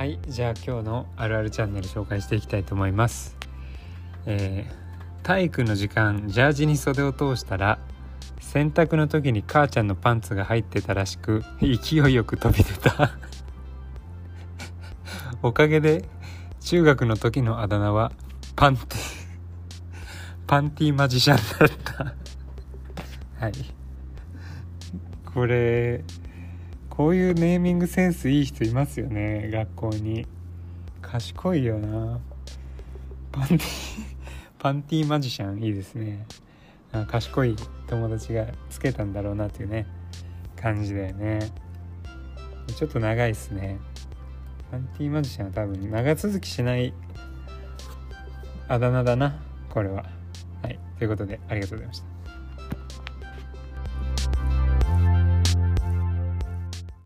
はいじゃあ今日のあるあるチャンネル紹介していきたいと思います。えー、体育の時間ジャージに袖を通したら洗濯の時に母ちゃんのパンツが入ってたらしく勢いよく飛び出た。おかげで中学の時のあだ名はパンティパンティマジシャンだった。はい。これこういうネーミングセンスいい人いますよね学校に。賢いよな。パンティ パンティマジシャンいいですね。賢い友達がつけたんだろうなというね感じだよね。ちょっと長いっすね。パンティマジシャンは多分長続きしないあだ名だなこれは。はい。ということでありがとうございました。